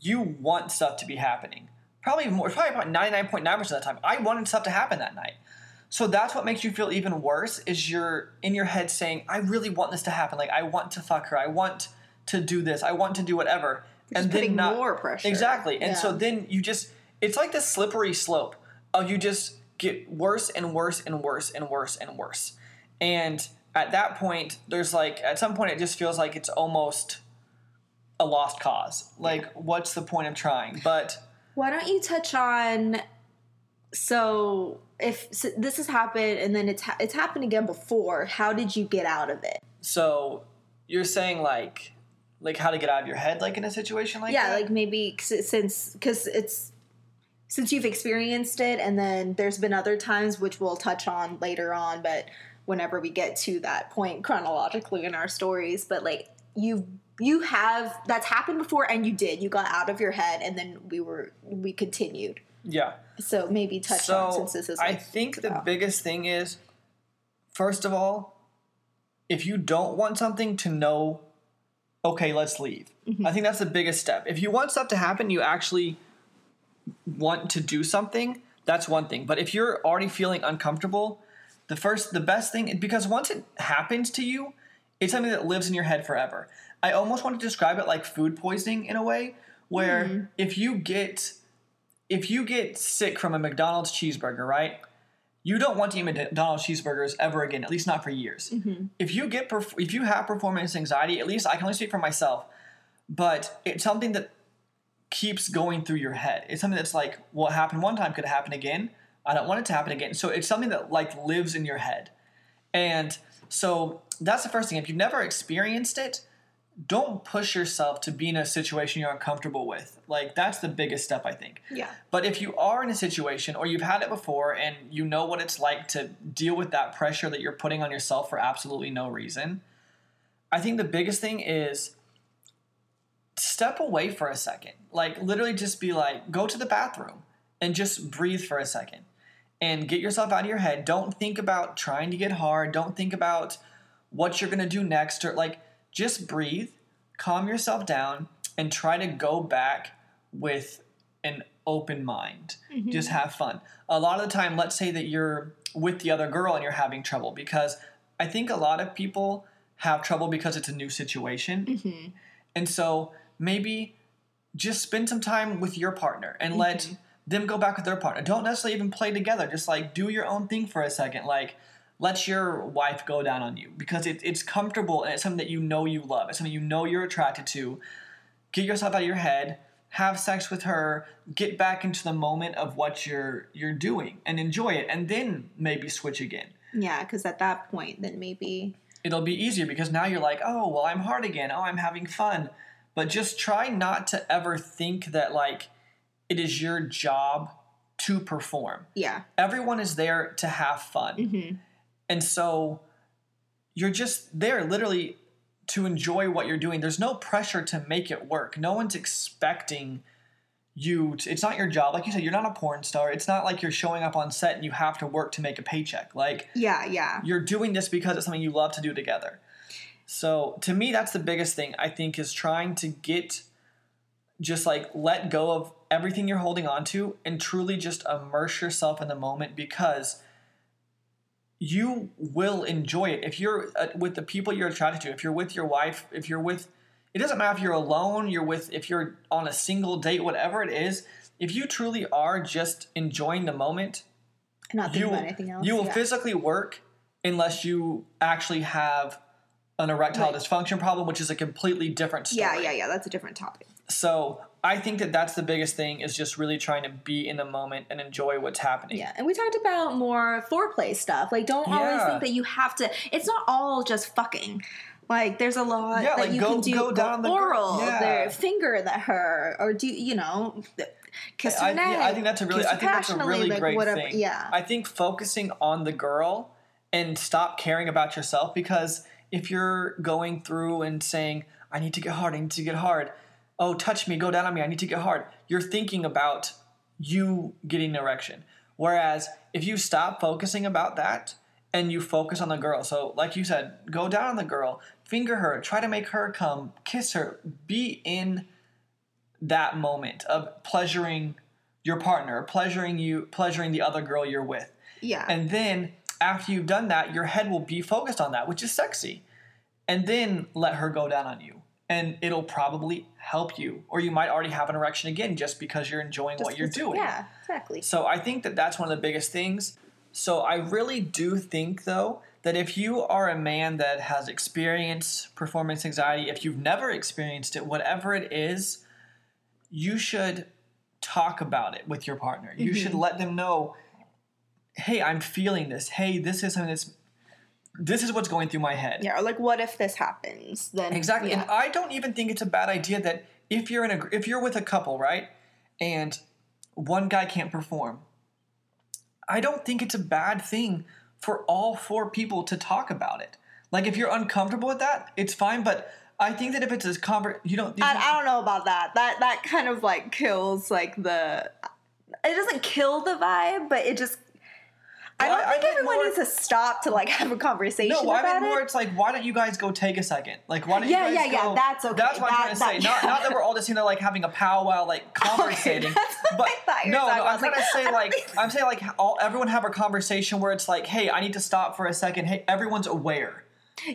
you want stuff to be happening. Probably more, probably about ninety nine point nine percent of the time, I wanted stuff to happen that night. So that's what makes you feel even worse. Is you're in your head saying, "I really want this to happen. Like I want to fuck her. I want to do this. I want to do whatever." just putting more pressure. Exactly. And so then you just it's like this slippery slope of you just get worse and worse and worse and worse and worse. And at that point, there's like at some point it just feels like it's almost a lost cause. Like what's the point of trying? But why don't you touch on so if so this has happened and then it's ha- it's happened again before how did you get out of it so you're saying like like how to get out of your head like in a situation like that? yeah that? like maybe since because it's since you've experienced it and then there's been other times which we'll touch on later on but whenever we get to that point chronologically in our stories but like you you have that's happened before and you did you got out of your head and then we were we continued yeah. So maybe touch so on since this is I think the about- biggest thing is, first of all, if you don't want something to know, okay, let's leave. Mm-hmm. I think that's the biggest step. If you want stuff to happen, you actually want to do something. That's one thing. But if you're already feeling uncomfortable, the first, the best thing, because once it happens to you, it's something that lives in your head forever. I almost want to describe it like food poisoning in a way, where Mm-hmm. if you get if you get sick from a McDonald's cheeseburger, right? You don't want to eat McDonald's cheeseburgers ever again, at least not for years. Mm-hmm. If you get perf- if you have performance anxiety, at least I can only speak for myself, but it's something that keeps going through your head. It's something that's like what happened one time could happen again. I don't want it to happen again. So it's something that like lives in your head. And so that's the first thing. If you've never experienced it, don't push yourself to be in a situation you're uncomfortable with. Like that's the biggest step I think. yeah But if you are in a situation or you've had it before and you know what it's like to deal with that pressure that you're putting on yourself for absolutely no reason, I think the biggest thing is step away for a second. Like literally just be like go to the bathroom and just breathe for a second and get yourself out of your head. Don't think about trying to get hard. Don't think about what you're going to do next or like just breathe, calm yourself down and try to go back with an open mind. Mm-hmm. Just have fun. A lot of the time, let's say that you're with the other girl and you're having trouble because I think a lot of people have trouble because it's a new situation. Mm-hmm. And so maybe just spend some time with your partner and let mm-hmm. them go back with their partner. Don't necessarily even play together. Just like do your own thing for a second. Like let your wife go down on you because it, it's comfortable and it's something that you know you love. It's something you know you're attracted to. Get yourself out of your head. Have sex with her. Get back into the moment of what you're you're doing and enjoy it, and then maybe switch again. yeah because at that point then maybe It'll be easier because now you're like, oh well, I'm hard again. Oh, I'm having fun. But just try not to ever think that like it is your job to perform. yeah Everyone is there to have fun. mm-hmm. And so you're just there literally to enjoy what you're doing. There's no pressure to make it work. No one's expecting you it's not your job like you said you're not a porn star it's not like you're showing up on set and you have to work to make a paycheck like Yeah, yeah. you're doing this because it's something you love to do together so to me that's the biggest thing i think is trying to get just like let go of everything you're holding on to and truly just immerse yourself in the moment because you will enjoy it if you're uh, with the people you're attracted to if you're with your wife if you're with it doesn't matter if you're alone you're with if you're on a single date whatever it is if you truly are just enjoying the moment Not thinking you about anything else. you will yeah. physically work unless you actually have an erectile Right. dysfunction problem which is a completely different story Yeah, yeah, yeah. That's a different topic. so i think that that's the biggest thing is just really trying to be in the moment and enjoy what's happening Yeah, and we talked about more foreplay stuff. Like, don't always think that you have to. It's not all just fucking. Like, there's a lot Yeah, that like, you go- can do. go down the gr- oral, yeah. the finger the her, or do you know, kiss her I, neck. yeah, I think that's a really I think that's a really like, great whatever. thing. Yeah, I think focusing on the girl and stop caring about yourself because if you're going through and saying, I need to get hard, I need to get hard, oh touch me, go down on me, I need to get hard, you're thinking about you getting an erection. Whereas if you stop focusing about that and you focus on the girl, so like you said, go down on the girl, finger her, try to make her come, kiss her, be in that moment of pleasuring your partner, pleasuring you, pleasuring the other girl you're with. yeah, And then after you've done that, your head will be focused on that, which is sexy. And then let her go down on you. And it'll probably help you. Or you might already have an erection again just because you're enjoying what you're doing. Yeah, exactly. So I think that that's one of the biggest things. So I really do think, though, that if you are a man that has experienced performance anxiety, if you've never experienced it, whatever it is, you should talk about it with your partner. You should mm-hmm. let them know, hey, I'm feeling this. Hey, this is something that's this is what's going through my head. Yeah, like, what if this happens? Then Exactly. Yeah. And I don't even think it's a bad idea that if you're in a if you're with a couple, right? And one guy can't perform. I don't think it's a bad thing for all four people to talk about it. Like if you're uncomfortable with that, it's fine, but I think that if it's a conver you don't I, I don't know about that. That that kind of like kills like the. It doesn't kill the vibe, but it just. I don't think everyone more- needs to stop to like have a conversation No, I about more. it. It's like, why don't you guys go take a second? Like, why don't Yeah, you guys yeah, yeah, go? that's okay. That's what I'm That- trying to say. that- Not, not that we're all just you know like having a powwow, like conversating. what but I thought you were no, no. I I'm trying like, to say like I'm saying like all everyone have a conversation where it's like, hey, I need to stop for a second. Hey, everyone's aware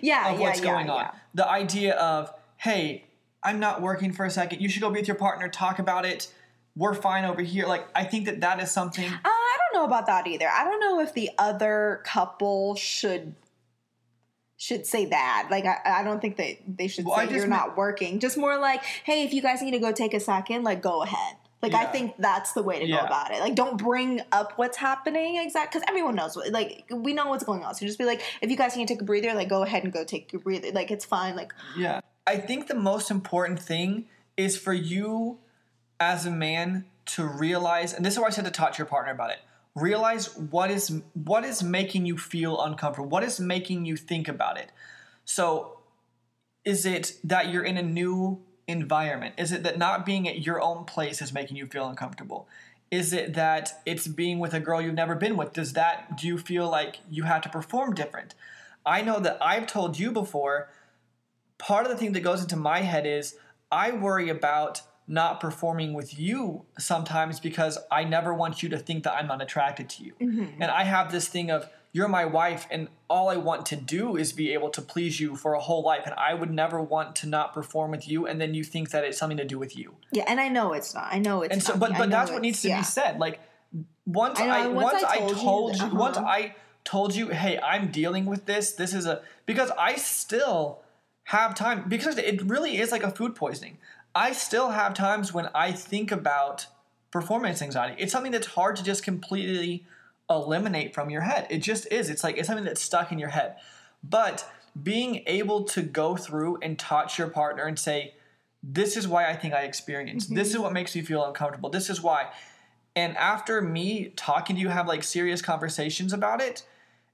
yeah, of yeah, what's yeah, going on. yeah. The idea of, hey, I'm not working for a second. You should go be with your partner, talk about it. We're fine over here. Like I think that that is something. I don't know about that either. I don't know if the other couple should should say that. Like, I, I don't think that they should Well, say you're not working. Just more like, hey, if you guys need to go take a second, like, go ahead. Like, I think that's the way to Yeah. go about it. Like, don't bring up what's happening exact because everyone knows what. Like, we know what's going on. So just be like, if you guys need to take a breather, like, go ahead and go take your breather. Like, it's fine. Like, Yeah. I think the most important thing is for you as a man to realize, and this is why I said to talk to your partner about it. Realize what is what is making you feel uncomfortable. What is making you think about it. So, is it that you're in a new environment? Is it that not being at your own place is making you feel uncomfortable? Is it that it's being with a girl you've never been with? Does that do you feel like you have to perform different? I know that I've told you before part of the thing that goes into my head is I worry about not performing with you sometimes because I never want you to think that I'm not attracted to you. And I have this thing of you're my wife and all I want to do is be able to please you for a whole life and I would never want to not perform with you and then you think that it's something to do with you. yeah, and I know it's not. I know it's And so not but but that's what needs to yeah. be said. Like once I know, I, once, once I I told told you- you, once uh-huh. I told you, hey, I'm dealing with this. This is a because I still have time because it really is like a food poisoning. I still have times when I think about performance anxiety. It's something that's hard to just completely eliminate from your head. It just is. It's like it's something that's stuck in your head. But being able to go through and touch your partner and say, this is why I think I experienced. Mm-hmm. This is what makes me feel uncomfortable. This is why. And after me talking to you, have like serious conversations about it,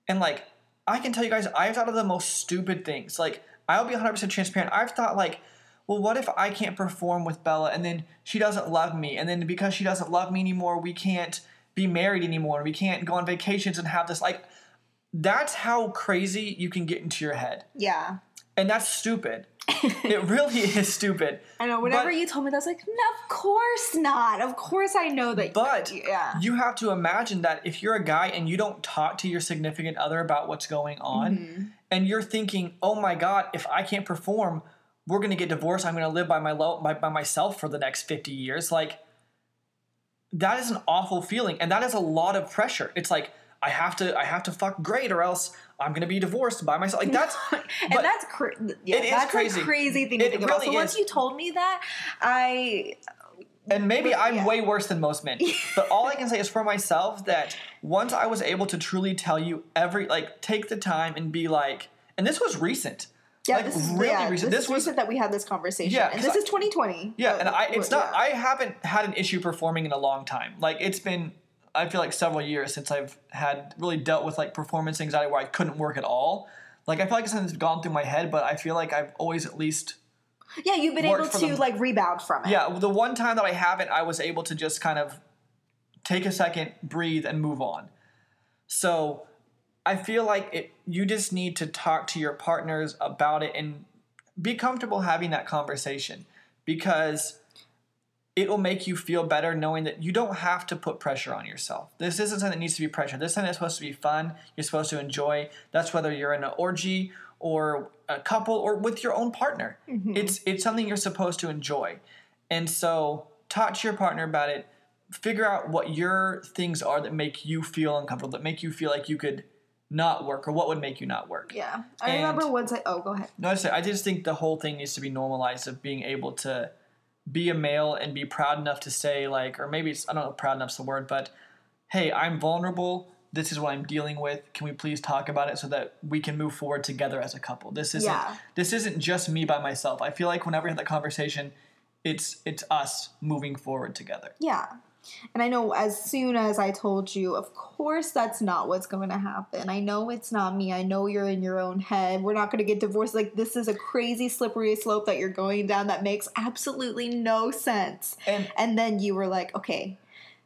and like I can tell you guys, I've thought of the most stupid things. Like I'll be 100% transparent. I've thought like, well, what if I can't perform with Bella and then she doesn't love me? And then because she doesn't love me anymore, we can't be married anymore. We can't go on vacations and have this. Like, that's how crazy you can get into your head. Yeah. And that's stupid. it really is stupid. I know. Whenever But- you told me that, I was like, no, of course not. Of course I know that. But yeah. you have to imagine that if you're a guy and you don't talk to your significant other about what's going on, Mm-hmm. and you're thinking, "Oh my God, if I can't perform, we're going to get divorced. I'm going to live by my lo- by, by myself for the next 50 years." Like that is an awful feeling, and that is a lot of pressure. It's like I have to I have to fuck great, or else I'm going to be divorced by myself. Like that's and that's cra- yeah, It is that's crazy. a crazy thing to It think about. So really once you told me that, I and maybe But, I'm yeah. way worse than most men. but all I can say is for myself that once I was able to truly tell you every like take the time and be like, and this was recent. Yeah, like this is really yeah, recent. This, This is was recent that we had this conversation. Yeah, and this I- is 2020. yeah, Uh, and I it's well, not yeah. I haven't had an issue performing in a long time. Like it's been I feel like several years since I've had really dealt with like performance anxiety where I couldn't work at all. Like I feel like something that's gone through my head, but I feel like I've always at least Yeah, you've been able to them. like rebound from it. Yeah, the one time that I haven't, I was able to just kind of take a second, breathe, and move on. So I feel like it, you just need to talk to your partners about it and be comfortable having that conversation because it will make you feel better knowing that you don't have to put pressure on yourself. This isn't something that needs to be pressure. This is something that's supposed to be fun. You're supposed to enjoy. That's whether you're in an orgy or a couple or with your own partner. Mm-hmm. It's it's something you're supposed to enjoy. And so talk to your partner about it. Figure out what your things are that make you feel uncomfortable, that make you feel like you could not work, or what would make you not work. Yeah. I And- remember once I oh go ahead. No, I just, I just think the whole thing needs to be normalized of being able to be a male and be proud enough to say like, or maybe it's I don't know, proud enough's the word, but hey, I'm vulnerable. This is what I'm dealing with. Can we please talk about it so that we can move forward together as a couple? This isn't Yeah. this isn't just me by myself. I feel like whenever we have that conversation, it's it's us moving forward together. Yeah. And I know as soon as I told you, of course that's not what's going to happen. I know it's not me. I know you're in your own head. We're not going to get divorced. Like, this is a crazy slippery slope that you're going down that makes absolutely no sense. And And then you were like, okay.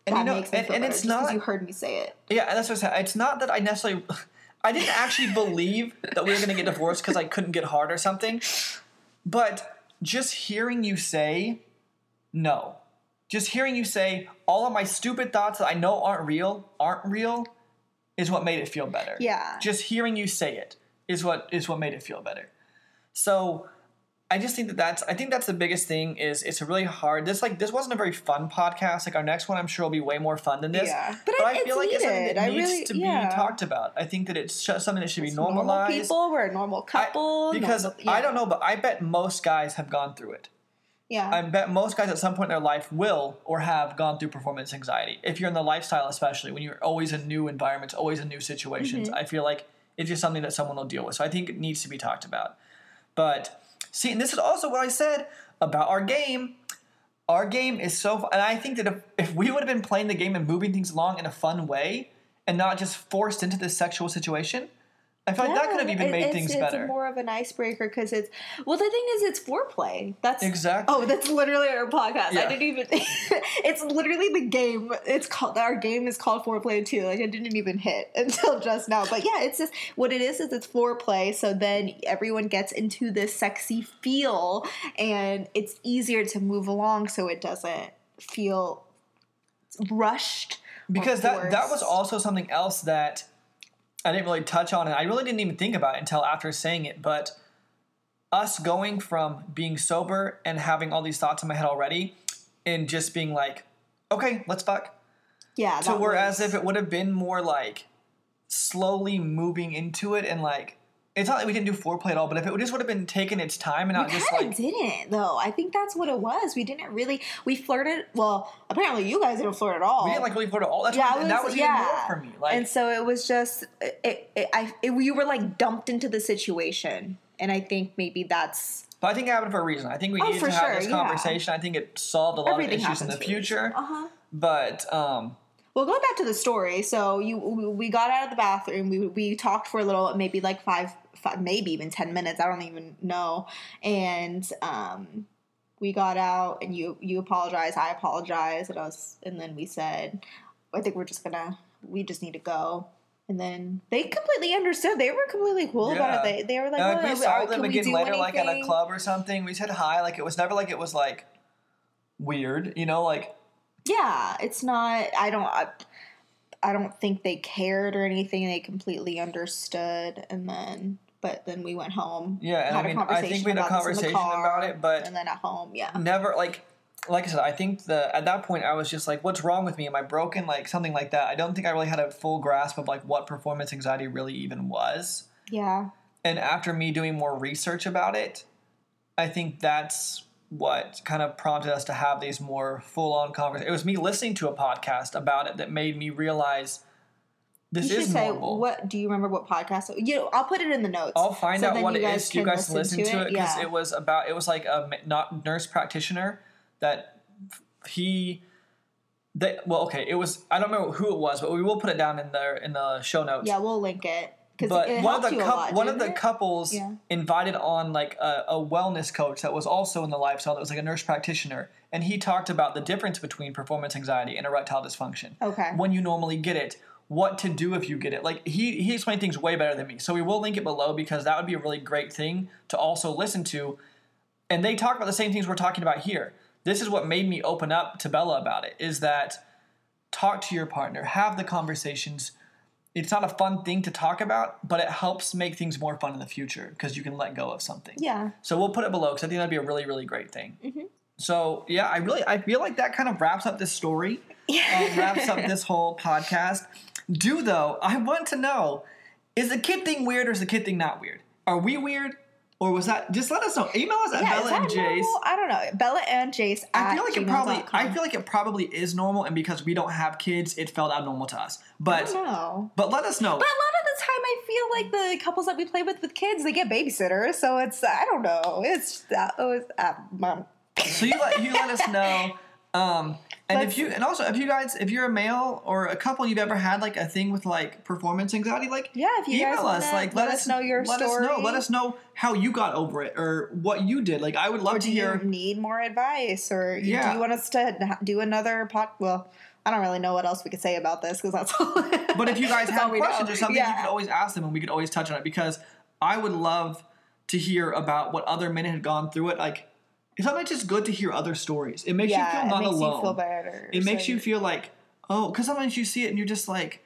And that you know- makes me and- feel and better it's not- you heard me say it. Yeah, and that's what I said. It's not that I necessarily, I didn't actually believe that we were going to get divorced because I couldn't get hard or something. But just hearing you say no, just hearing you say all of my stupid thoughts that I know aren't real aren't real, is what made it feel better. Yeah. Just hearing you say it is what is what made it feel better. So I just think that that's I think that's the biggest thing is it's really hard. This like this wasn't a very fun podcast. Like our next one, I'm sure will be way more fun than this. Yeah. but, But I it's feel like it's something that I needs really- to be talked about. I think that it's something that should be normalized. Normal people, we're a normal I- couple. because normal- I don't know, but I bet most guys have gone through it. Yeah. I bet most guys at some point in their life will or have gone through performance anxiety. If you're in the lifestyle, especially when you're always in new environments, always in new situations, Mm-hmm. I feel like it's just something that someone will deal with. So I think it needs to be talked about. But see, and this is also what I said about our game. Our game is so, and I think that if, if we would have been playing the game and moving things along in a fun way and not just forced into this sexual situation, I feel like that could have even made it's, things it's better. more of an icebreaker because it's well. The thing is, it's foreplay. That's Exactly. Oh, that's literally our podcast. Yeah. I didn't even. it's literally the game. It's called our game is called foreplay too. Like I didn't even hit until just now. But yeah, it's just what it is. Is it's foreplay. So then everyone gets into this sexy feel, and it's easier to move along, so it doesn't feel rushed. because that that was also something else that I didn't really touch on, it. I really didn't even think about it until after saying it. But us going from being sober and having all these thoughts in my head already, and just being like, "Okay, let's fuck," yeah. to whereas was- if it would have been more like slowly moving into it and like. It's not that we didn't do foreplay at all, but if it just would have been taking its time and not We just like didn't though. I think that's what it was. We didn't really. We flirted. Well, apparently you guys didn't flirt at all. we didn't like really flirt at all. That's Yeah, what, and that was- was even yeah. more for me. Like and so it was just. It, it, I. It, you were like dumped into the situation, and I think maybe that's. But I think it happened for a reason. I think we Oh, needed to have sure, this yeah. conversation. I think it solved a lot Everything of issues in the happens for a reason. future. Uh huh. But um, Well, going back to the story, so you we got out of the bathroom. We we talked for a little, maybe like five, five maybe even ten minutes. I don't even know. And um, we got out, and you you apologized. I apologized, and I was, and then we said, I think we're just gonna, we just need to go. And then they completely understood. They were completely cool about it. They, they were like, And, like, "Oh, we saw them we again later, like at a club or something. We said hi. Like it was never like it was like weird, you know. Like Yeah, it's not. I don't. I, I don't think they cared or anything. They completely understood, and then, but then we went home. yeah, and had I a mean, I think we had a about this in the conversation car, about it, but and then at home, yeah, never like like I said, I think the at that point I was just like, what's wrong with me? Am I broken? Like something like that. I don't think I really had a full grasp of like what performance anxiety really even was. yeah, And after me doing more research about it, I think that's what kind of prompted us to have these more full on conversations. It was me listening to a podcast about it that made me realize this you is say normal. what. Do you remember what podcast? You know, I'll put it in the notes. I'll find so out then what you it guys. You can guys listen, to it because yeah. it was about. It was like a not nurse practitioner that he. That well, okay. It was. I don't remember who it was, but we will put it down in the in the show notes. yeah, we'll link it But one of the coup- lot, one of the it? couples Yeah. invited on like a, a wellness coach that was also in the lifestyle that was like a nurse practitioner, and he talked about the difference between performance anxiety and erectile dysfunction. Okay. When you normally get it, what to do if you get it. Like he he explained things way better than me. So we will link it below because that would be a really great thing to also listen to. And they talk about the same things we're talking about here. This is what made me open up to Bella about it is that talk to your partner, have the conversations. It's not a fun thing to talk about, but it helps make things more fun in the future because you can let go of something. Yeah. So we'll put it below because I think that'd be a really, really great thing. So yeah, I really I feel like that kind of wraps up this story. um, wraps up this whole podcast. Do though, I want to know: is the kid thing weird or is the kid thing not weird? Are we weird, or was that? Just let us know. Email us at Yeah, is Bella that and Jace. normal? I don't know. Bella and Jace. I feel like it probably. I feel like it probably is normal, and because we don't have kids, it felt abnormal to us. I But don't know. but let us know. But a lot of the time, I feel like the couples that we play with with kids, they get babysitters. So it's I don't know. It's that it's uh, mom. so you let you let us know. Um, and Let's- if you and also if you guys if you're a male or a couple you've ever had like a thing with like performance anxiety like Yeah, if you email guys us like let us know your let us know story. let us know how you got over it or what you did like I would love Or to do hear you need more advice, or Yeah. do you want us to do another pod? Well, I don't really know what else we could say about this because that's all. But if you guys have we know. questions or something, you could always ask them and we could always touch on it because I would love to hear about what other men had gone through it. Like, sometimes just good to hear other stories. It makes yeah, you feel not it makes alone. you feel better. it makes you feel like, oh, because sometimes you see it and you're just like,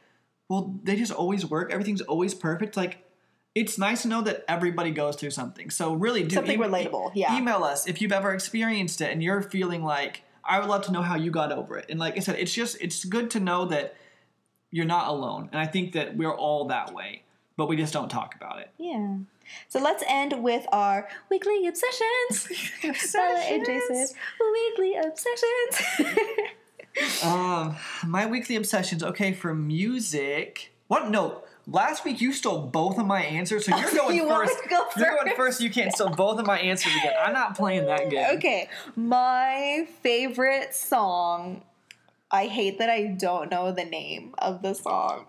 well, they just always work. Everything's always perfect. Like, it's nice to know that everybody goes through something. So really, do Something relatable, yeah. Email us if you've ever experienced it and you're feeling like I would love to know how you got over it. And like I said, it's just it's good to know that you're not alone. And I think that we're all that way, but we just don't talk about it. Yeah. So let's end with our weekly obsessions. Bella and Jason's weekly obsessions. Um, my weekly obsessions. Okay, for music. What? No. Last week you stole both of my answers, so you're going You want me first. You're going first? first. You can't steal both of my answers again. I'm not playing that game. okay, my favorite song. I hate that I don't know the name of the song,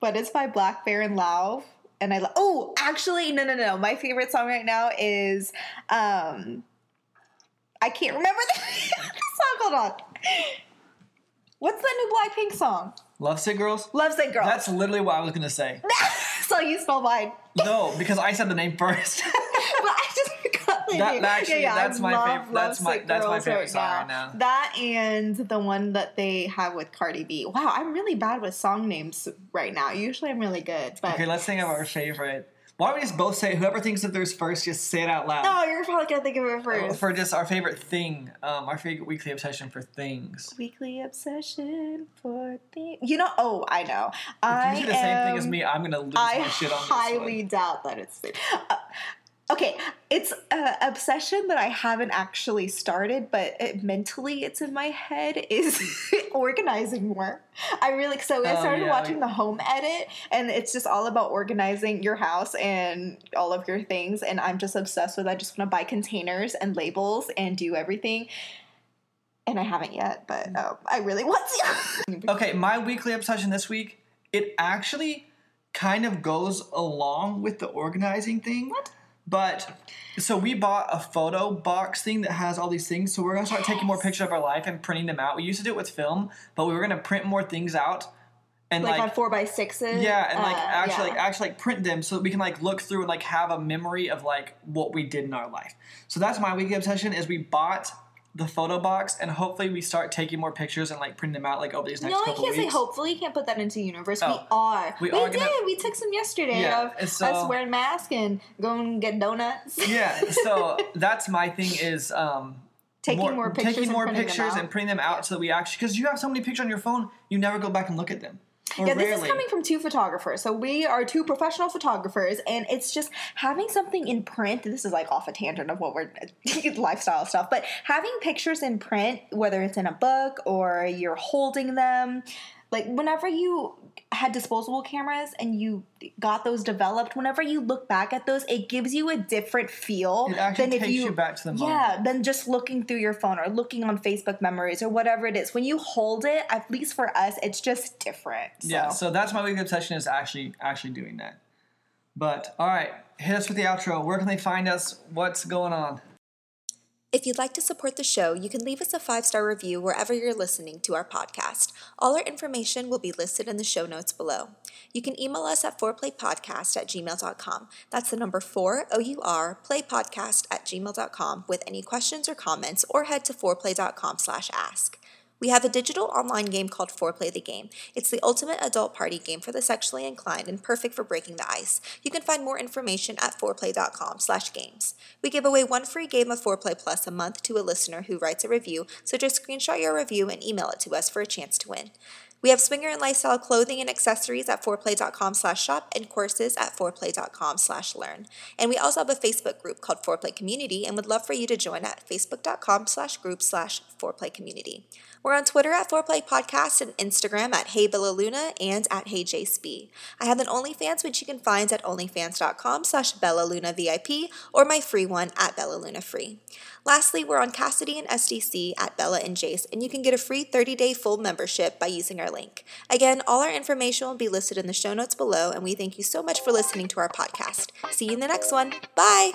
but it's by Black Bear and Lauv. And I lo- oh, actually, no, no, no. My favorite song right now is um, I can't remember the, the song. Hold on. What's the new Blackpink song? Lovesick Girls. Lovesick Girls. That's literally what I was gonna say. so you stole mine. No, because I said the name first. but I just That- actually, that's I my love fav- that's my- Lovesick that's my favorite song right now. That and the one that they have with Cardi B. Wow, I'm really bad with song names right now. Usually I'm really good, but okay, let's think of our favorite. Why don't we just both say whoever thinks of theirs first, just say it out loud. no, you're probably gonna think of it first. For just our favorite thing, um, our favorite weekly obsession for things. Weekly obsession for things. You know, oh, I know. If I you do the same thing as am- me, I'm gonna lose I my shit on this I highly one. doubt that it's. Uh, okay, it's an obsession that I haven't actually started, but it, mentally it's in my head. Is organizing more. I really so I Oh, started yeah. watching the home edit, and it's just all about organizing your house and all of your things. And I'm just obsessed with. I just want to buy containers and labels and do everything. and I haven't yet, but um, I really want to. Okay, my weekly obsession this week, it actually kind of goes along with the organizing thing. What? But so we bought a photo box thing that has all these things. So we're gonna start taking more pictures of our life and printing them out. We used to do it with film, but we were gonna print more things out and like, like, on four by sixes. yeah, and like uh, actually yeah. like actually like print them so that we can like look through and like have a memory of like what we did in our life. So that's my weekly obsession is we bought the photo box and hopefully we start taking more pictures and like printing them out like over these next No, I couple can't say hopefully. You can't put that into universe. Oh. We are. We We, are did. gonna- We took some yesterday Yeah, of so- us wearing masks and going to get donuts. yeah, so that's my thing is um Taking more pictures taking more them pictures and printing them out so that we actually because you have so many pictures on your phone, you never go back and look at them. Or Yeah, this is coming from two photographers. So we are two professional photographers, and it's just having something in print. This is like off a tangent of what we're lifestyle stuff, but having pictures in print, whether it's in a book or you're holding them, like whenever you had disposable cameras and you got those developed, whenever you look back at those, it gives you a different feel It actually than if you, you back to the moment. yeah, than just looking through your phone or looking on Facebook memories or whatever it is. When you hold it, at least for us, it's just different. So. Yeah, so that's my weekly obsession is actually actually doing that. But all right, hit us with the outro. Where can they find us? What's going on? If you'd like to support the show, you can leave us a five star review wherever you're listening to our podcast. All our information will be listed in the show notes below. You can email us at fourplaypodcast at gmail.com. That's the number four, O U R, playpodcast at gmail.com with any questions or comments, or head to fourplay.com slash ask. We have a digital online game called Foreplay the Game. It's the ultimate adult party game for the sexually inclined and perfect for breaking the ice. You can find more information at foreplay.com slash games. We give away one free game of Foreplay Plus a month to a listener who writes a review, so just screenshot your review and email it to us for a chance to win. We have swinger and lifestyle clothing and accessories at foreplay.com slash shop and courses at foreplay.com slash learn. And we also have a Facebook group called Foreplay Community and would love for you to join at facebook.com slash group slash community. We're on Twitter at Foreplay Podcast and Instagram at Hey Bella Luna and at Hey JSB. I have an OnlyFans which you can find at onlyfans.com slash Bella VIP or my free one at Bella Luna Free. Lastly, we're on Kasidie and SDC at Bella and Jace, and you can get a free 30-day full membership by using our link. Again, all our information will be listed in the show notes below, and we thank you so much for listening to our podcast. See you in the next one. Bye!